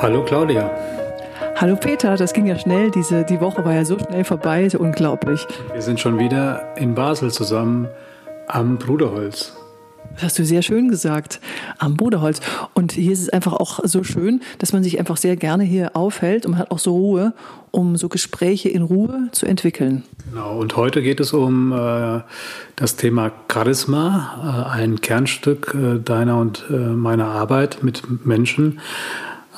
Hallo Claudia. Hallo Peter, das ging ja schnell. Diese, die Woche war ja so schnell vorbei, so unglaublich. Wir sind schon wieder in Basel zusammen am Bruderholz. Das hast du sehr schön gesagt, am Bruderholz. Und hier ist es einfach auch so schön, dass man sich einfach sehr gerne hier aufhält und man hat auch so Ruhe, um so Gespräche in Ruhe zu entwickeln. Genau, und heute geht es um äh, das Thema Charisma, äh, ein Kernstück äh, deiner und äh, meiner Arbeit mit Menschen.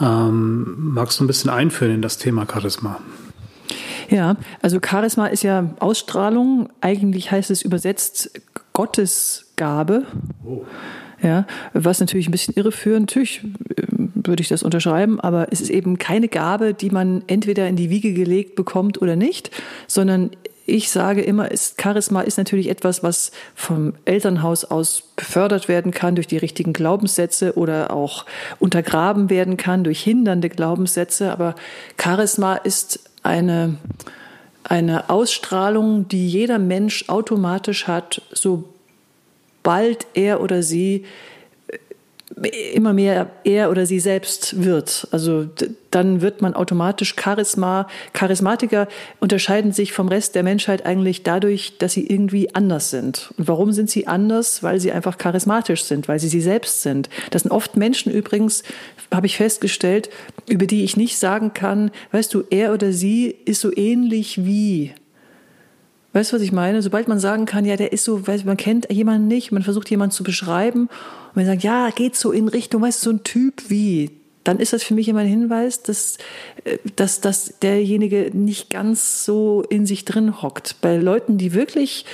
Ähm, magst du ein bisschen einführen in das Thema Charisma? Ja, also Charisma ist ja Ausstrahlung. Eigentlich heißt es übersetzt Gottesgabe. Oh. Ja, was natürlich ein bisschen irreführend, natürlich äh, würde ich das unterschreiben, aber es ist eben keine Gabe, die man entweder in die Wiege gelegt bekommt oder nicht, sondern ich sage immer, ist, Charisma ist natürlich etwas, was vom Elternhaus aus befördert werden kann durch die richtigen Glaubenssätze oder auch untergraben werden kann durch hindernde Glaubenssätze. Aber Charisma ist eine, eine Ausstrahlung, die jeder Mensch automatisch hat, sobald er oder sie immer mehr er oder sie selbst wird. Also dann wird man automatisch Charisma. Charismatiker unterscheiden sich vom Rest der Menschheit eigentlich dadurch, dass sie irgendwie anders sind. Und warum sind sie anders? Weil sie einfach charismatisch sind, weil sie sie selbst sind. Das sind oft Menschen übrigens, habe ich festgestellt, über die ich nicht sagen kann, weißt du, er oder sie ist so ähnlich wie. Weißt du, was ich meine? Sobald man sagen kann, ja, der ist so, weißt, man kennt jemanden nicht, man versucht jemanden zu beschreiben und man sagt, ja, geht so in Richtung, weißt du, so ein Typ wie, dann ist das für mich immer ein Hinweis, dass, äh, dass, dass derjenige nicht ganz so in sich drin hockt. Bei Leuten, die wirklich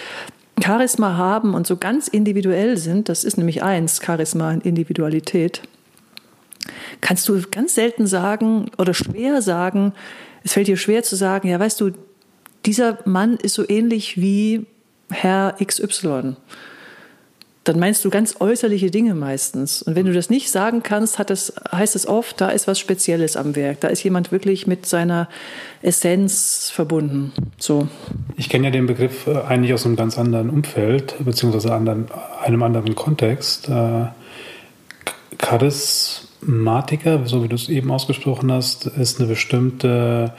Charisma haben und so ganz individuell sind, das ist nämlich eins, Charisma und Individualität, kannst du ganz selten sagen oder schwer sagen, es fällt dir schwer zu sagen, ja, weißt du, dieser Mann ist so ähnlich wie Herr XY. Dann meinst du ganz äußerliche Dinge meistens. Und wenn du das nicht sagen kannst, das, heißt es oft, da ist was Spezielles am Werk. Da ist jemand wirklich mit seiner Essenz verbunden. So. Ich kenne ja den Begriff äh, eigentlich aus einem ganz anderen Umfeld, beziehungsweise anderen, einem anderen Kontext. Äh, Charismatiker, so wie du es eben ausgesprochen hast, ist eine bestimmte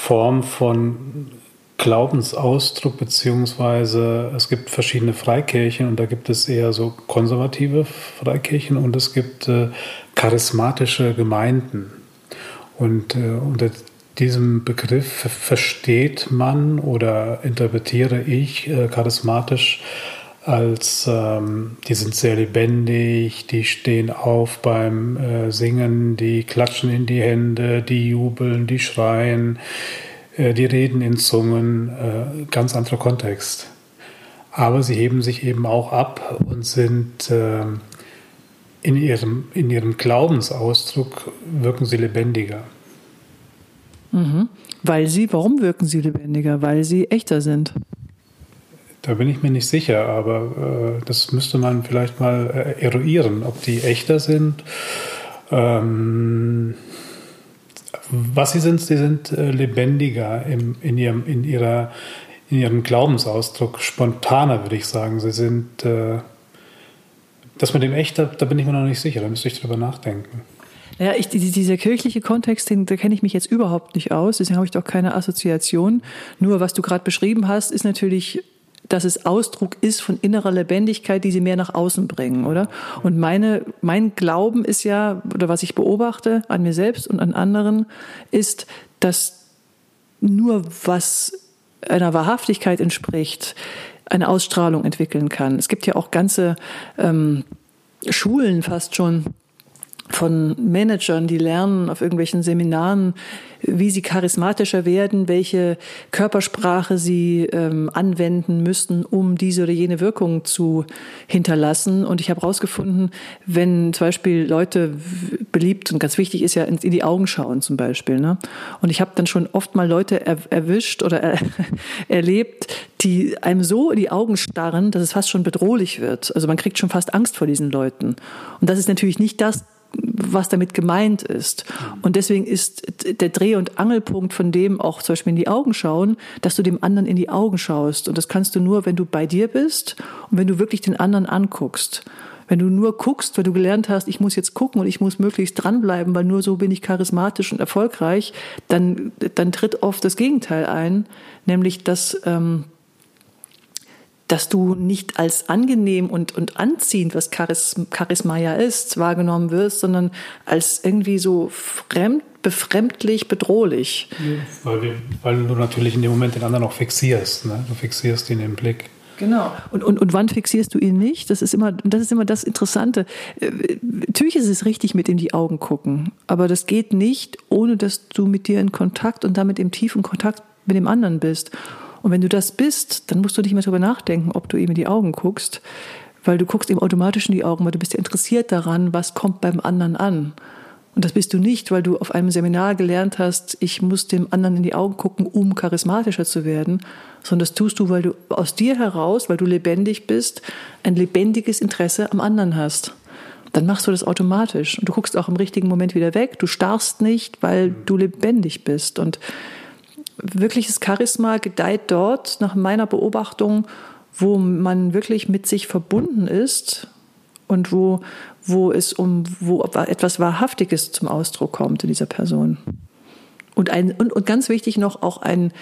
Form von Glaubensausdruck, beziehungsweise es gibt verschiedene Freikirchen und da gibt es eher so konservative Freikirchen und es gibt äh, charismatische Gemeinden. Und äh, unter diesem Begriff versteht man oder interpretiere ich äh, charismatisch als ähm, die sind sehr lebendig, die stehen auf beim äh, Singen, die klatschen in die Hände, die jubeln, die schreien, äh, die reden in Zungen, äh, ganz anderer Kontext. Aber sie heben sich eben auch ab und sind ähm, in, ihrem, in ihrem Glaubensausdruck wirken sie lebendiger. Mhm. Weil sie, warum wirken sie lebendiger? Weil sie echter sind. Da bin ich mir nicht sicher, aber äh, das müsste man vielleicht mal äh, eruieren, ob die echter sind. Ähm, was sie sind, sie sind äh, lebendiger im, in, ihrem, in, ihrer, in ihrem Glaubensausdruck, spontaner, würde ich sagen. Sie sind, äh, das mit dem Echter, da bin ich mir noch nicht sicher, da müsste ich drüber nachdenken. Ja, ich, dieser kirchliche Kontext, den, da kenne ich mich jetzt überhaupt nicht aus, deswegen habe ich doch keine Assoziation. Nur was du gerade beschrieben hast, ist natürlich dass es Ausdruck ist von innerer Lebendigkeit, die sie mehr nach außen bringen, oder? Und meine, mein Glauben ist ja, oder was ich beobachte an mir selbst und an anderen, ist, dass nur was einer Wahrhaftigkeit entspricht, eine Ausstrahlung entwickeln kann. Es gibt ja auch ganze ähm, Schulen fast schon, von Managern, die lernen auf irgendwelchen Seminaren, wie sie charismatischer werden, welche Körpersprache sie ähm, anwenden müssten, um diese oder jene Wirkung zu hinterlassen. Und ich habe herausgefunden, wenn zum Beispiel Leute beliebt und ganz wichtig ist ja in, die Augen schauen zum Beispiel. Ne? Und ich habe dann schon oft mal Leute er, erwischt oder er, erlebt, die einem so in die Augen starren, dass es fast schon bedrohlich wird. Also man kriegt schon fast Angst vor diesen Leuten. Und das ist natürlich nicht das, was damit gemeint ist. Und deswegen ist der Dreh- und Angelpunkt von dem auch zum Beispiel in die Augen schauen, dass du dem anderen in die Augen schaust. Und das kannst du nur, wenn du bei dir bist und wenn du wirklich den anderen anguckst. Wenn du nur guckst, weil du gelernt hast, ich muss jetzt gucken und ich muss möglichst dranbleiben, weil nur so bin ich charismatisch und erfolgreich, dann, dann tritt oft das Gegenteil ein, nämlich dass, ähm, dass du nicht als angenehm und, und anziehend, was Charis, Charisma ja ist, wahrgenommen wirst, sondern als irgendwie so fremd, befremdlich, bedrohlich. weil, wir, weil du natürlich in dem Moment den anderen auch fixierst. Ne? Du fixierst ihn im Blick. Genau. Und, und, und wann fixierst du ihn nicht? Das ist immer, das ist immer das Interessante. Äh, natürlich ist es richtig, mit in die Augen gucken. Aber das geht nicht, ohne dass du mit dir in Kontakt und damit im tiefen Kontakt mit dem anderen bist. Und wenn du das bist, dann musst du nicht mehr darüber nachdenken, ob du ihm in die Augen guckst, weil du guckst ihm automatisch in die Augen, weil du bist ja interessiert daran, was kommt beim anderen an. Und das bist du nicht, weil du auf einem Seminar gelernt hast, ich muss dem anderen in die Augen gucken, um charismatischer zu werden, sondern das tust du, weil du aus dir heraus, weil du lebendig bist, ein lebendiges Interesse am anderen hast. Dann machst du das automatisch und du guckst auch im richtigen Moment wieder weg. Du starrst nicht, weil du lebendig bist. Und wirkliches Charisma gedeiht dort, nach meiner Beobachtung, wo man wirklich mit sich verbunden ist und wo, wo es um wo etwas Wahrhaftiges zum Ausdruck kommt in dieser Person. Und, ein, und, und ganz wichtig noch auch ein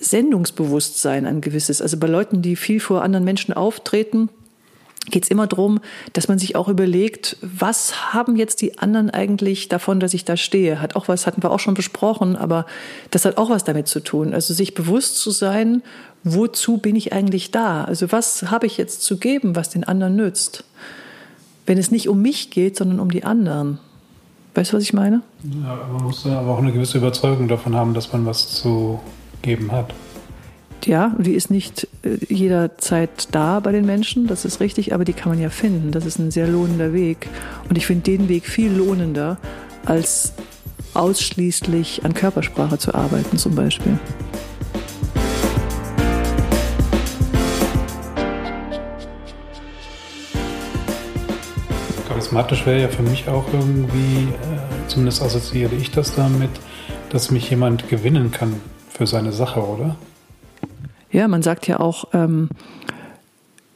Sendungsbewusstsein, ein gewisses. Also bei Leuten, die viel vor anderen Menschen auftreten, geht es immer darum, dass man sich auch überlegt, was haben jetzt die anderen eigentlich davon, dass ich da stehe? Hat auch was, hatten wir auch schon besprochen, aber das hat auch was damit zu tun. Also sich bewusst zu sein, wozu bin ich eigentlich da? Also was habe ich jetzt zu geben, was den anderen nützt? Wenn es nicht um mich geht, sondern um die anderen. Weißt du, was ich meine? Ja, man muss aber auch eine gewisse Überzeugung davon haben, dass man was zu geben hat ja, die ist nicht äh, jederzeit da bei den Menschen, das ist richtig, aber die kann man ja finden. Das ist ein sehr lohnender Weg. Und ich finde den Weg viel lohnender, als ausschließlich an Körpersprache zu arbeiten zum Beispiel. Charismatisch wäre ja für mich auch irgendwie, äh, zumindest assoziiere ich das damit, dass mich jemand gewinnen kann für seine Sache, oder? Ja, man sagt ja auch, ähm,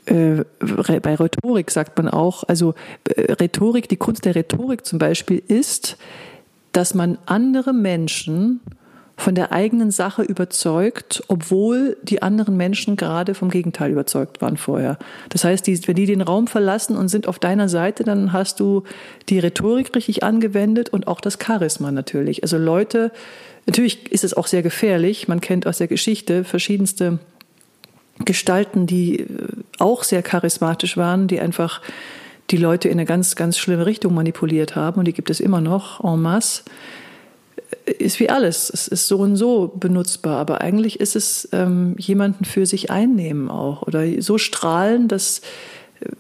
äh, bei Rhetorik sagt man auch, also äh, Rhetorik, die Kunst der Rhetorik zum Beispiel ist, dass man andere Menschen von der eigenen Sache überzeugt, obwohl die anderen Menschen gerade vom Gegenteil überzeugt waren vorher. Das heißt, die, wenn die den Raum verlassen und sind auf deiner Seite, dann hast du die Rhetorik richtig angewendet und auch das Charisma natürlich. Also Leute, Natürlich ist es auch sehr gefährlich. Man kennt aus der Geschichte verschiedenste Gestalten, die äh, auch sehr charismatisch waren, die einfach die Leute in eine ganz, ganz schlimme Richtung manipuliert haben. Und die gibt es immer noch en masse. Äh, ist wie alles. Es ist so und so benutzbar. Aber eigentlich ist es ähm, jemanden für sich einnehmen auch. Oder so strahlen, dass,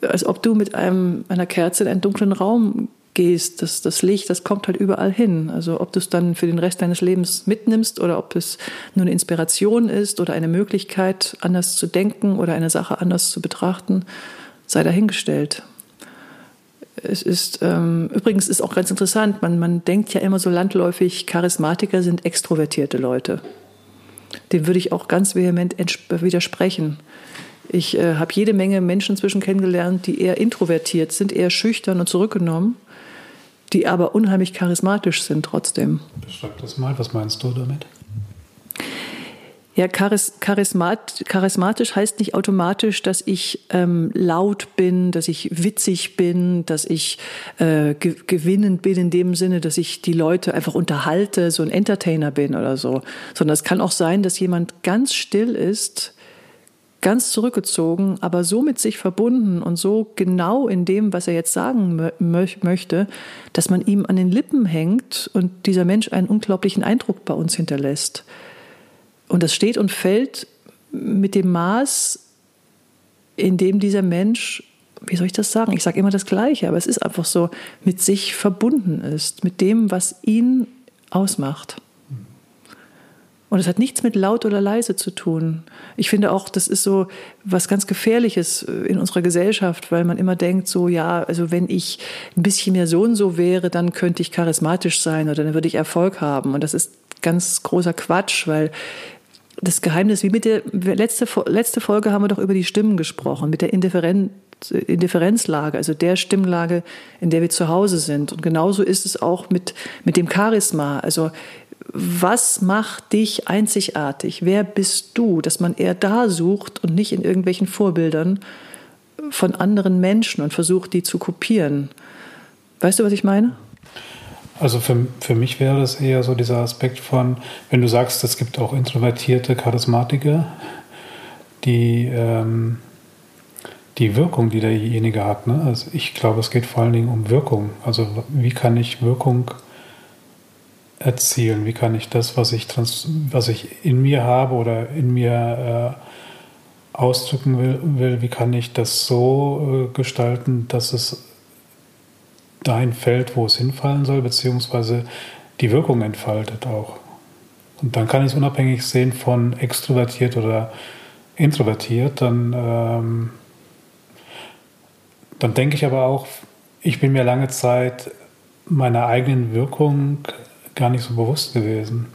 äh, als ob du mit einem, einer Kerze in einen dunklen Raum gehst, das, das Licht, das kommt halt überall hin. Also ob du es dann für den Rest deines Lebens mitnimmst oder ob es nur eine Inspiration ist oder eine Möglichkeit, anders zu denken oder eine Sache anders zu betrachten, sei dahingestellt. Es ist ähm, übrigens ist auch ganz interessant, man, man denkt ja immer so landläufig, Charismatiker sind extrovertierte Leute. Dem würde ich auch ganz vehement widersprechen. Ich äh, habe jede Menge Menschen zwischen kennengelernt, die eher introvertiert sind, eher schüchtern und zurückgenommen die aber unheimlich charismatisch sind trotzdem. Beschreib das mal, was meinst du damit? Ja, charis charismat charismatisch heißt nicht automatisch, dass ich ähm, laut bin, dass ich witzig bin, dass ich äh, ge gewinnend bin in dem Sinne, dass ich die Leute einfach unterhalte, so ein Entertainer bin oder so. Sondern es kann auch sein, dass jemand ganz still ist, ganz zurückgezogen, aber so mit sich verbunden und so genau in dem, was er jetzt sagen mö möchte, dass man ihm an den Lippen hängt und dieser Mensch einen unglaublichen Eindruck bei uns hinterlässt. Und das steht und fällt mit dem Maß, in dem dieser Mensch, wie soll ich das sagen? Ich sage immer das Gleiche, aber es ist einfach so, mit sich verbunden ist, mit dem, was ihn ausmacht. Und es hat nichts mit laut oder leise zu tun. Ich finde auch, das ist so was ganz Gefährliches in unserer Gesellschaft, weil man immer denkt, so, ja, also wenn ich ein bisschen mehr so und so wäre, dann könnte ich charismatisch sein oder dann würde ich Erfolg haben. Und das ist ganz großer Quatsch, weil das Geheimnis, wie mit der letzte, letzte Folge haben wir doch über die Stimmen gesprochen, mit der Indifferenz Indifferenzlage, also der Stimmlage, in der wir zu Hause sind. Und genauso ist es auch mit, mit dem Charisma. Also was macht dich einzigartig? Wer bist du? Dass man eher da sucht und nicht in irgendwelchen Vorbildern von anderen Menschen und versucht, die zu kopieren. Weißt du, was ich meine? Also für, für mich wäre das eher so dieser Aspekt von, wenn du sagst, es gibt auch introvertierte Charismatiker, die ähm, die Wirkung, die derjenige hat. Ne? Also ich glaube, es geht vor allen Dingen um Wirkung. Also wie kann ich Wirkung erzielen? Wie kann ich das, was ich, trans was ich in mir habe oder in mir äh, ausdrücken will, will, wie kann ich das so äh, gestalten, dass es dahin fällt, wo es hinfallen soll, beziehungsweise die Wirkung entfaltet auch. Und dann kann ich es unabhängig sehen von extrovertiert oder introvertiert. Dann, ähm, dann denke ich aber auch, ich bin mir lange Zeit meiner eigenen Wirkung gar nicht so bewusst gewesen.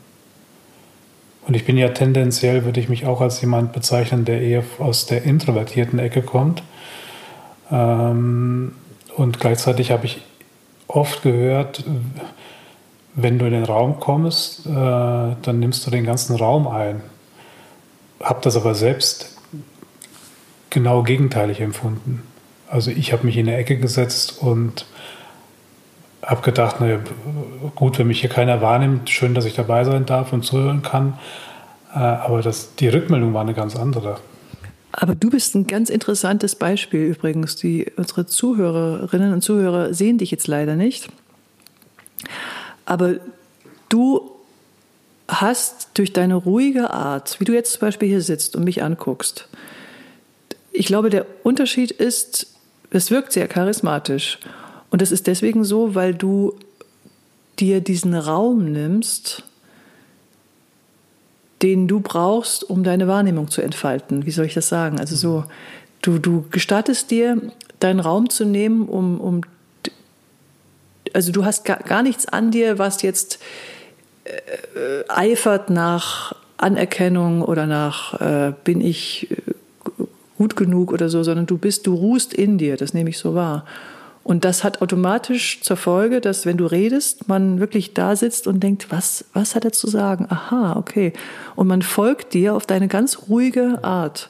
Und ich bin ja tendenziell, würde ich mich auch als jemand bezeichnen, der eher aus der introvertierten Ecke kommt. Ähm, und gleichzeitig habe ich oft gehört, wenn du in den Raum kommst, äh, dann nimmst du den ganzen Raum ein. Hab das aber selbst genau gegenteilig empfunden. Also ich habe mich in eine Ecke gesetzt und habe gedacht, naja, gut, wenn mich hier keiner wahrnimmt, schön, dass ich dabei sein darf und zuhören kann. Äh, aber das, die Rückmeldung war eine ganz andere. Aber du bist ein ganz interessantes Beispiel übrigens. Die, unsere Zuhörerinnen und Zuhörer sehen dich jetzt leider nicht. Aber du hast durch deine ruhige Art, wie du jetzt zum Beispiel hier sitzt und mich anguckst, ich glaube, der Unterschied ist, es wirkt sehr charismatisch. Und das ist deswegen so, weil du dir diesen Raum nimmst, den du brauchst, um deine Wahrnehmung zu entfalten. Wie soll ich das sagen? Also so, du, du gestattest dir, deinen Raum zu nehmen, um, um also du hast gar, gar nichts an dir, was jetzt äh, eifert nach Anerkennung oder nach äh, bin ich äh, gut genug oder so, sondern du bist, du ruhst in dir, das nehme ich so wahr. Und das hat automatisch zur Folge, dass wenn du redest, man wirklich da sitzt und denkt, was, was hat er zu sagen? Aha, okay. Und man folgt dir auf deine ganz ruhige Art.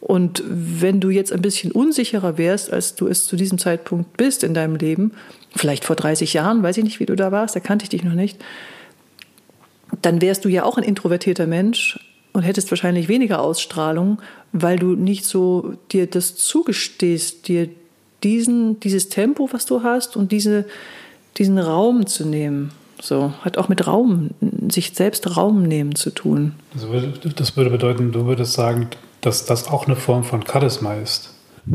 Und wenn du jetzt ein bisschen unsicherer wärst, als du es zu diesem Zeitpunkt bist in deinem Leben, vielleicht vor 30 Jahren, weiß ich nicht, wie du da warst, da kannte ich dich noch nicht, dann wärst du ja auch ein introvertierter Mensch und hättest wahrscheinlich weniger Ausstrahlung, weil du nicht so dir das zugestehst, dir diesen, dieses Tempo, was du hast und diese, diesen Raum zu nehmen. So, hat auch mit Raum, sich selbst Raum nehmen zu tun. Das würde, das würde bedeuten, du würdest sagen, dass das auch eine Form von Charisma ist.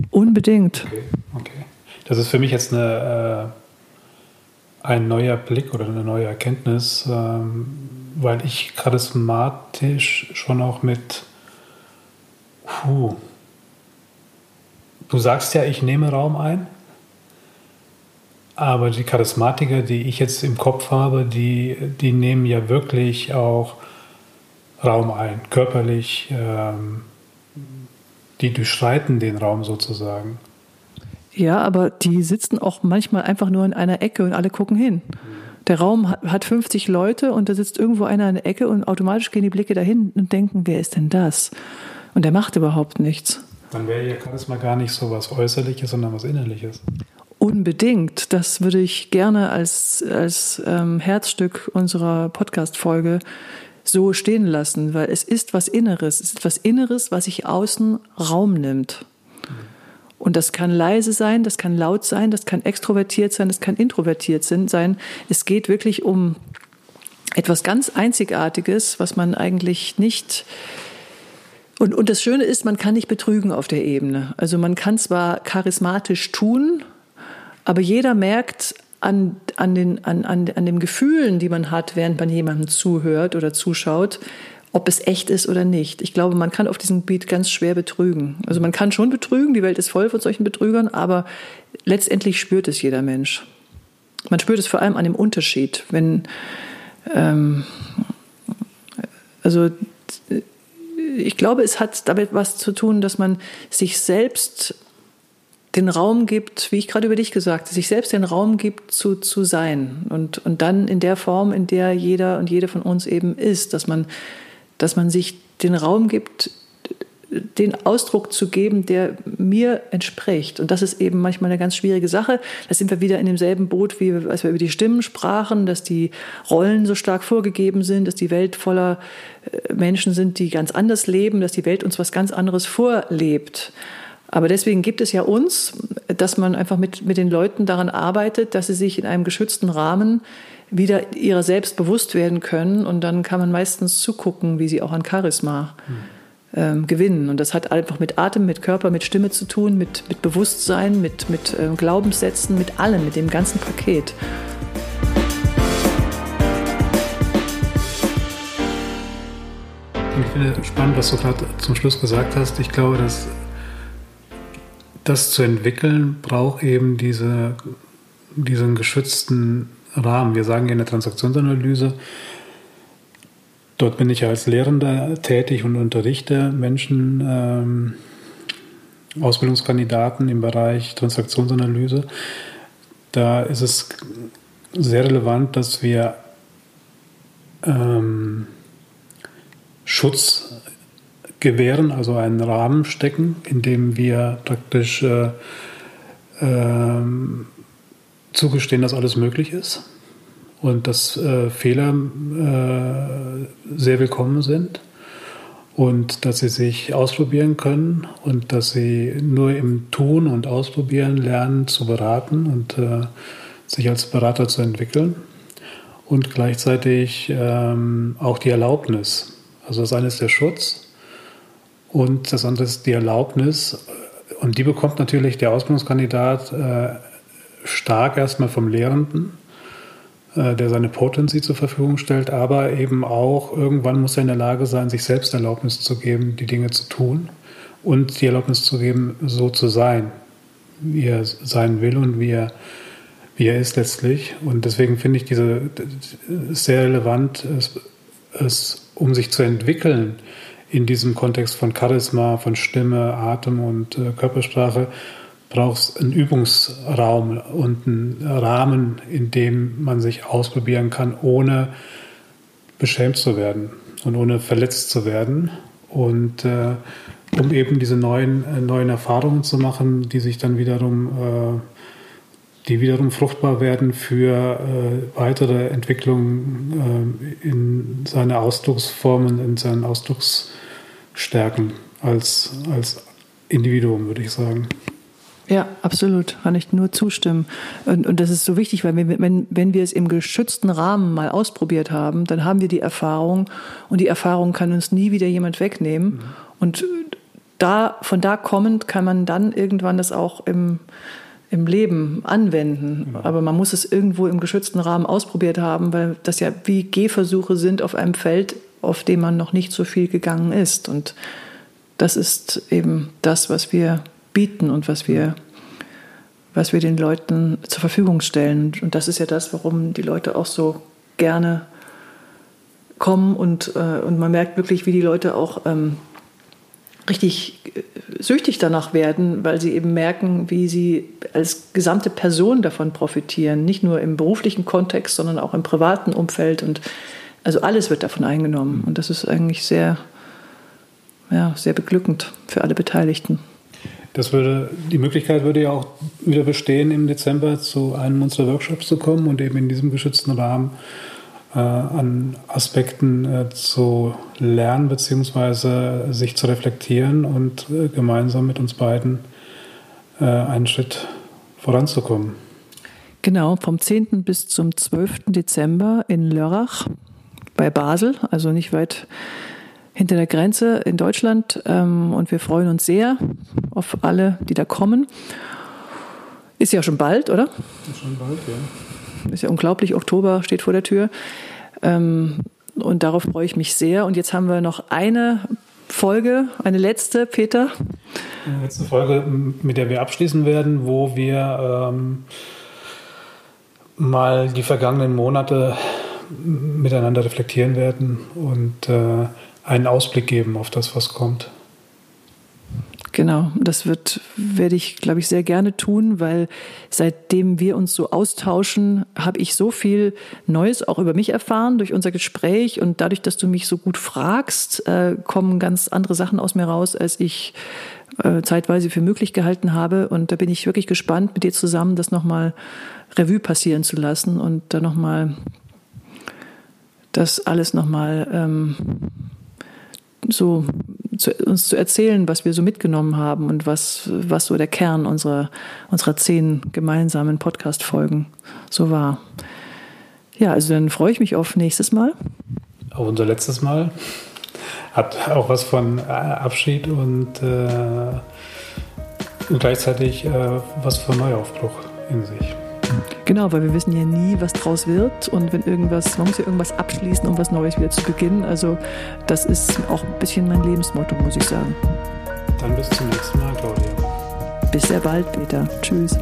Unbedingt. Okay, okay. Das ist für mich jetzt eine, äh, ein neuer Blick oder eine neue Erkenntnis, ähm, weil ich charismatisch schon auch mit, puh, Du sagst ja, ich nehme Raum ein, aber die Charismatiker, die ich jetzt im Kopf habe, die, die nehmen ja wirklich auch Raum ein, körperlich. Ähm, die durchschreiten den Raum sozusagen. Ja, aber die sitzen auch manchmal einfach nur in einer Ecke und alle gucken hin. Der Raum hat 50 Leute und da sitzt irgendwo einer in der Ecke und automatisch gehen die Blicke dahin und denken, wer ist denn das? Und der macht überhaupt nichts. Dann wäre ja Charisma gar nicht so was Äußerliches, sondern was Innerliches. Unbedingt. Das würde ich gerne als, als ähm, Herzstück unserer Podcast-Folge so stehen lassen, weil es ist was Inneres. Es ist etwas Inneres, was sich außen Raum nimmt. Und das kann leise sein, das kann laut sein, das kann extrovertiert sein, das kann introvertiert sein. Es geht wirklich um etwas ganz Einzigartiges, was man eigentlich nicht und, und das Schöne ist, man kann nicht betrügen auf der Ebene. Also man kann zwar charismatisch tun, aber jeder merkt an, an, den, an, an, an den Gefühlen, die man hat, während man jemandem zuhört oder zuschaut, ob es echt ist oder nicht. Ich glaube, man kann auf diesem Gebiet ganz schwer betrügen. Also man kann schon betrügen, die Welt ist voll von solchen Betrügern, aber letztendlich spürt es jeder Mensch. Man spürt es vor allem an dem Unterschied, wenn ähm, also ich glaube, es hat damit was zu tun, dass man sich selbst den Raum gibt, wie ich gerade über dich gesagt habe, sich selbst den Raum gibt zu, zu sein. Und, und dann in der Form, in der jeder und jede von uns eben ist, dass man, dass man sich den Raum gibt, den Ausdruck zu geben, der mir entspricht. Und das ist eben manchmal eine ganz schwierige Sache. Da sind wir wieder in demselben Boot, wie als wir über die Stimmen sprachen, dass die Rollen so stark vorgegeben sind, dass die Welt voller äh, Menschen sind, die ganz anders leben, dass die Welt uns was ganz anderes vorlebt. Aber deswegen gibt es ja uns, dass man einfach mit, mit den Leuten daran arbeitet, dass sie sich in einem geschützten Rahmen wieder ihrer selbst bewusst werden können. Und dann kann man meistens zugucken, wie sie auch an Charisma ähm, gewinnen. Und das hat einfach mit Atem, mit Körper, mit Stimme zu tun, mit, mit Bewusstsein, mit, mit äh, Glaubenssätzen, mit allem, mit dem ganzen Paket. Ich finde spannend, was du gerade zum Schluss gesagt hast. Ich glaube, dass das zu entwickeln, braucht eben diese, diesen geschützten Rahmen. Wir sagen ja in der Transaktionsanalyse, dort bin ich als Lehrender tätig und unterrichte Menschen, ähm, Ausbildungskandidaten im Bereich Transaktionsanalyse. Da ist es sehr relevant, dass wir ähm, Schutz gewähren, also einen Rahmen stecken, in dem wir praktisch äh, äh, zugestehen, dass alles möglich ist und dass äh, Fehler äh, sehr willkommen sind und dass sie sich ausprobieren können und dass sie nur im Tun und Ausprobieren lernen zu beraten und äh, sich als Berater zu entwickeln und gleichzeitig ähm, auch die Erlaubnis. Also das eine ist der Schutz und das andere ist die Erlaubnis. Und die bekommt natürlich der Ausbildungskandidat äh, stark erstmal vom Lehrenden, äh, der seine Potency zur Verfügung stellt, aber eben auch irgendwann muss er in der Lage sein, sich selbst Erlaubnis zu geben, die Dinge zu tun und die Erlaubnis zu geben, so zu sein, wie er sein will und wie er, wie er ist letztlich. Und deswegen finde ich diese sehr relevant, es, es um sich zu entwickeln, in diesem Kontext von Charisma, von Stimme, Atem und äh, Körpersprache brauchst einen Übungsraum und einen Rahmen, in dem man sich ausprobieren kann, ohne beschämt zu werden und ohne verletzt zu werden. Und äh, um eben diese neuen, äh, neuen Erfahrungen zu machen, die sich dann wiederum, äh, die wiederum fruchtbar werden für äh, weitere Entwicklungen äh, in seine Ausdrucksformen, in seinen Ausdrucksformen stärken als, als Individuum, würde ich sagen. Ja, absolut. Kann ich nur zustimmen. Und, und das ist so wichtig, weil wir, wenn, wenn wir es im geschützten Rahmen mal ausprobiert haben, dann haben wir die Erfahrung und die Erfahrung kann uns nie wieder jemand wegnehmen. Mhm. Und da, von da kommend kann man dann irgendwann das auch im, im Leben anwenden. Mhm. Aber man muss es irgendwo im geschützten Rahmen ausprobiert haben, weil das ja wie Gehversuche sind auf einem Feld, auf dem man noch nicht so viel gegangen ist. Und das ist eben das, was wir bieten und was wir, was wir den Leuten zur Verfügung stellen. Und das ist ja das, warum die Leute auch so gerne kommen und, äh, und man merkt wirklich, wie die Leute auch ähm, richtig äh, süchtig danach werden, weil sie eben merken, wie sie als gesamte Person davon profitieren, nicht nur im beruflichen Kontext, sondern auch im privaten Umfeld und also alles wird davon eingenommen und das ist eigentlich sehr, ja, sehr beglückend für alle Beteiligten. Das würde, die Möglichkeit würde ja auch wieder bestehen, im Dezember zu einem unserer Workshops zu kommen und eben in diesem geschützten Rahmen äh, an Aspekten äh, zu lernen bzw. sich zu reflektieren und äh, gemeinsam mit uns beiden äh, einen Schritt voranzukommen. Genau, vom 10. bis zum 12. Dezember in Lörrach bei Basel, also nicht weit hinter der Grenze in Deutschland. Ähm, und wir freuen uns sehr auf alle, die da kommen. Ist ja schon bald, oder? Ist schon bald, ja. Ist ja unglaublich, Oktober steht vor der Tür. Ähm, und darauf freue ich mich sehr. Und jetzt haben wir noch eine Folge, eine letzte, Peter. Eine letzte Folge, mit der wir abschließen werden, wo wir ähm, mal die vergangenen Monate miteinander reflektieren werden und äh, einen Ausblick geben auf das, was kommt. Genau, das wird, werde ich, glaube ich, sehr gerne tun, weil seitdem wir uns so austauschen, habe ich so viel Neues auch über mich erfahren durch unser Gespräch und dadurch, dass du mich so gut fragst, äh, kommen ganz andere Sachen aus mir raus, als ich äh, zeitweise für möglich gehalten habe. Und da bin ich wirklich gespannt, mit dir zusammen das nochmal Revue passieren zu lassen und da nochmal das alles nochmal ähm, so zu, uns zu erzählen, was wir so mitgenommen haben und was, was so der Kern unserer, unserer zehn gemeinsamen Podcast-Folgen so war. Ja, also dann freue ich mich auf nächstes Mal. Auf unser letztes Mal. Hat auch was von äh, Abschied und, äh, und gleichzeitig äh, was von Neuaufbruch in sich. Genau, weil wir wissen ja nie, was draus wird und wenn irgendwas, man muss ja irgendwas abschließen, um was Neues wieder zu beginnen. Also das ist auch ein bisschen mein Lebensmotto, muss ich sagen. Dann bis zum nächsten Mal, Claudia. Bis sehr bald, Peter. Tschüss.